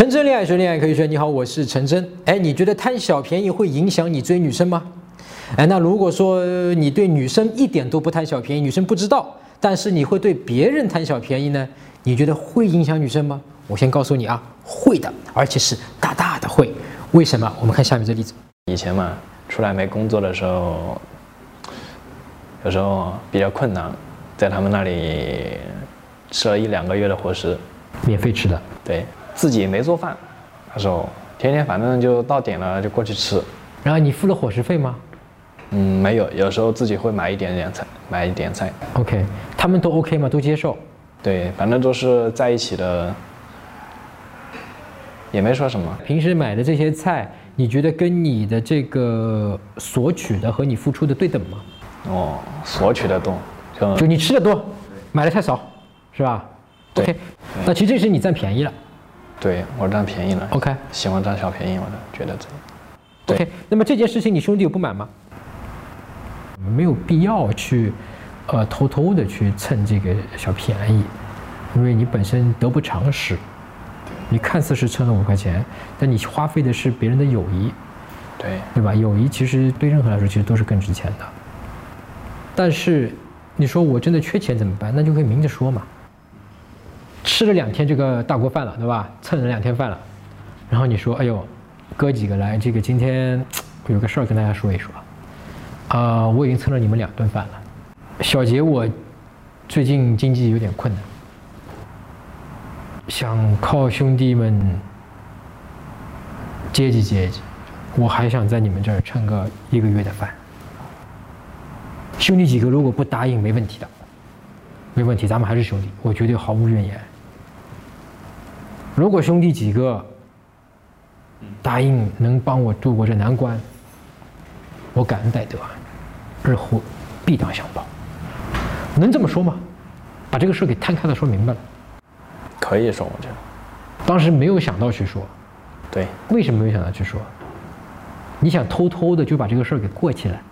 陈真恋爱学恋爱可以学，你好，我是陈真。哎，你觉得贪小便宜会影响你追女生吗？哎，那如果说你对女生一点都不贪小便宜，女生不知道，但是你会对别人贪小便宜呢？你觉得会影响女生吗？我先告诉你啊，会的，而且是大大的会。为什么？我们看下面这例子。以前嘛，出来没工作的时候，有时候比较困难，在他们那里吃了一两个月的伙食，免费吃的。对自己没做饭，那时候天天反正就到点了就过去吃。然后你付了伙食费吗？嗯，没有，有时候自己会买一点点菜，买一点菜。OK，他们都 OK 吗？都接受？对，反正都是在一起的，也没说什么。平时买的这些菜，你觉得跟你的这个索取的和你付出的对等吗？哦，索取的多，就就你吃的多，买的太少，是吧对？OK，那其实这是你占便宜了。对我占便宜了。OK 喜欢占小便宜，我就觉得这。对 OK，那么这件事情你兄弟有不满吗？没有必要去，呃，偷偷的去蹭这个小便宜，因为你本身得不偿失。你看似是蹭了五块钱，但你花费的是别人的友谊，对，对吧？友谊其实对任何来说，其实都是更值钱的。但是你说我真的缺钱怎么办？那就可以明着说嘛。吃了两天这个大锅饭了，对吧？蹭了两天饭了，然后你说，哎呦，哥几个来，这个今天有个事儿跟大家说一说。啊、我已经蹭了你们两顿饭了。小杰，我最近经济有点困难，想靠兄弟们接济接济。我还想在你们这儿蹭个一个月的饭。兄弟几个如果不答应，没问题的，没问题，咱们还是兄弟，我绝对毫无怨言。如果兄弟几个答应能帮我渡过这难关，我感恩戴德，日后必当相报。能这么说吗？把这个事给摊开了说明白了。可以说，我觉得。当时没有想到去说，对，为什么没有想到去说？你想偷偷的就把这个事儿给过起来，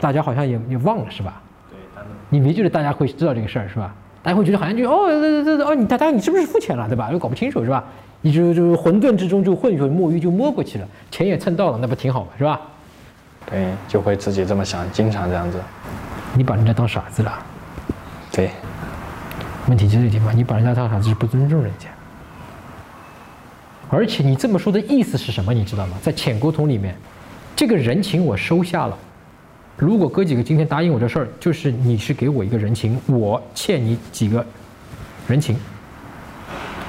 大家好像也也忘了是吧？对，你没觉得大家会知道这个事儿是吧？大家会觉得好像就哦这这这哦你大家你是不是付钱了对吧？又搞不清楚是吧？你就就混沌之中就浑水摸鱼就摸过去了，钱也蹭到了，那不挺好吗？是吧？对就会自己这么想，经常这样子。你把人家当傻子了，对，问题就这个地方，你把人家当傻子是不尊重人家。而且你这么说的意思是什么？你知道吗？在浅沟通里面，这个人情我收下了。如果哥几个今天答应我这事儿，就是你是给我一个人情，我欠你几个人情，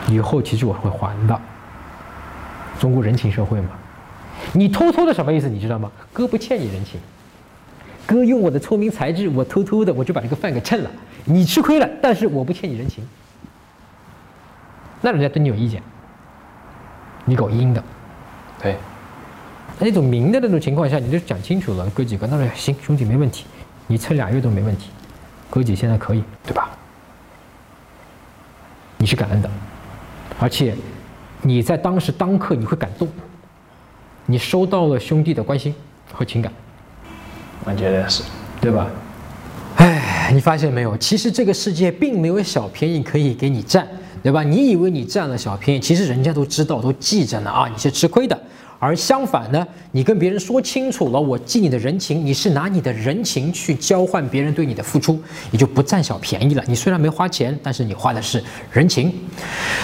以后其实我会还的。中国人情社会嘛，你偷偷的什么意思？你知道吗？哥不欠你人情，哥用我的聪明才智，我偷偷的我就把这个饭给蹭了，你吃亏了，但是我不欠你人情。那人家对你有意见，你搞阴的，对，那种明的那种情况下，你就讲清楚了，哥几个，那说行，兄弟没问题，你撑俩月都没问题，哥几现在可以，对吧？你是感恩的，而且你在当时当刻你会感动，你收到了兄弟的关心和情感，我觉得是。对吧？哎，你发现没有？其实这个世界并没有小便宜可以给你占，对吧？你以为你占了小便宜，其实人家都知道，都记着呢啊，你是吃亏的。而相反呢，你跟别人说清楚了，我记你的人情，你是拿你的人情去交换别人对你的付出，你就不占小便宜了。你虽然没花钱，但是你花的是人情。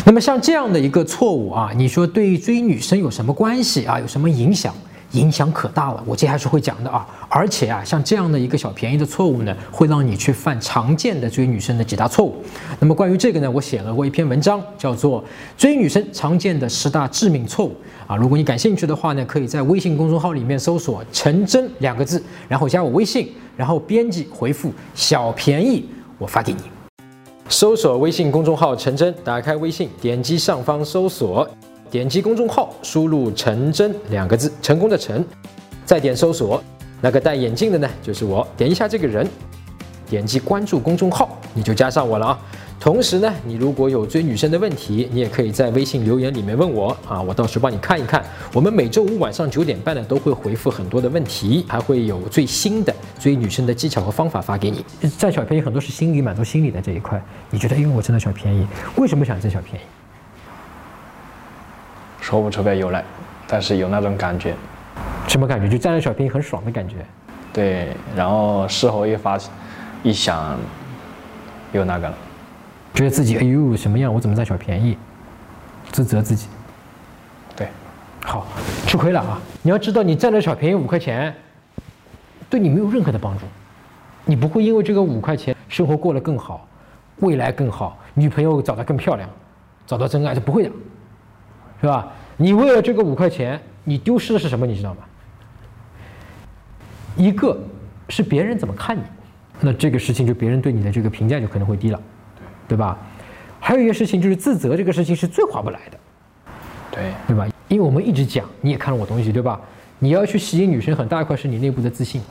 那么像这样的一个错误啊，你说对追女生有什么关系啊？有什么影响？影响可大了，我接下来是会讲的啊。而且啊，像这样的一个小便宜的错误呢，会让你去犯常见的追女生的几大错误。那么关于这个呢，我写了过一篇文章，叫做《追女生常见的十大致命错误》啊。如果你感兴趣的话呢，可以在微信公众号里面搜索“陈真”两个字，然后加我微信，然后编辑回复“小便宜”，我发给你。搜索微信公众号“陈真”，打开微信，点击上方搜索。点击公众号，输入“陈真”两个字，成功的陈，再点搜索，那个戴眼镜的呢，就是我。点一下这个人，点击关注公众号，你就加上我了啊。同时呢，你如果有追女生的问题，你也可以在微信留言里面问我啊，我到时候帮你看一看。我们每周五晚上九点半呢，都会回复很多的问题，还会有最新的追女生的技巧和方法发给你。占小便宜很多是心理满足心理的这一块，你觉得，因为，我占了小便宜，为什么想占小便宜？说不出个由来，但是有那种感觉。什么感觉？就占了小便宜很爽的感觉。对，然后事后一发，一想，又那个了，觉得自己哎呦什么样？我怎么占小便宜？自责自己。对，好，吃亏了啊！你要知道，你占了小便宜五块钱，对你没有任何的帮助，你不会因为这个五块钱生活过得更好，未来更好，女朋友找得更漂亮，找到真爱，是不会的，是吧？你为了这个五块钱，你丢失的是什么？你知道吗？一个是别人怎么看你，那这个事情就别人对你的这个评价就可能会低了，对吧？还有一个事情就是自责，这个事情是最划不来的，对对吧？因为我们一直讲，你也看了我东西，对吧？你要去吸引女生，很大一块是你内部的自信。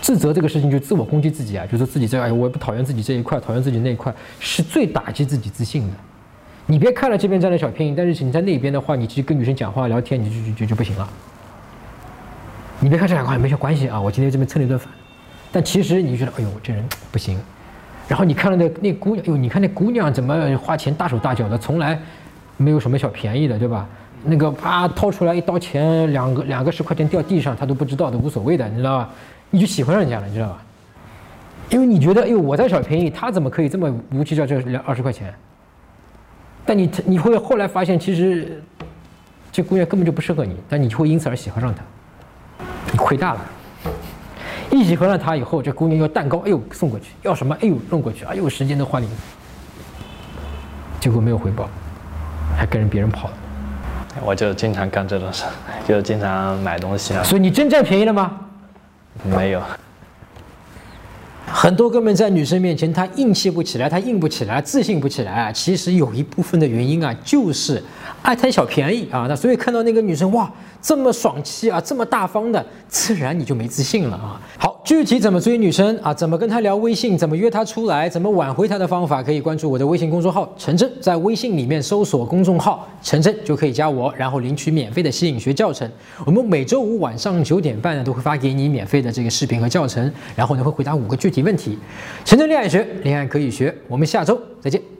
自责这个事情就自我攻击自己啊，就是自己这哎，我也不讨厌自己这一块，讨厌自己那一块，是最打击自己自信的。你别看了这边占了小便宜，但是你在那边的话，你其实跟女生讲话聊天，你就就就就不行了。你别看这两块没啥关系啊，我今天这边蹭了一顿饭，但其实你觉得哎呦这人不行，然后你看了那那姑娘，哎呦你看那姑娘怎么花钱大手大脚的，从来没有什么小便宜的，对吧？那个啪掏出来一刀钱，两个两个十块钱掉地上，他都不知道的，无所谓的，你知道吧？你就喜欢上人家了，你知道吧？因为你觉得哎呦我占小便宜，他怎么可以这么无计较这两二十块钱？但你你会后来发现，其实这姑娘根本就不适合你，但你就会因此而喜欢上她。你亏大了，一喜欢上她以后，这姑娘要蛋糕，哎呦送过去，要什么，哎呦弄过去，哎呦时间都花你，结果没有回报，还跟人别人跑了。我就经常干这种事，就经常买东西啊。所以你真占便宜了吗？没有。很多哥们在女生面前，他硬气不起来，他硬不起来，自信不起来啊。其实有一部分的原因啊，就是爱贪小便宜啊。那所以看到那个女生哇，这么爽气啊，这么大方的，自然你就没自信了啊。好，具体怎么追女生啊，怎么跟她聊微信，怎么约她出来，怎么挽回她的方法，可以关注我的微信公众号陈真，在微信里面搜索公众号陈真就可以加我，然后领取免费的吸引学教程。我们每周五晚上九点半呢，都会发给你免费的这个视频和教程，然后呢会回答五个具体问题。陈真恋爱学，恋爱可以学。我们下周再见。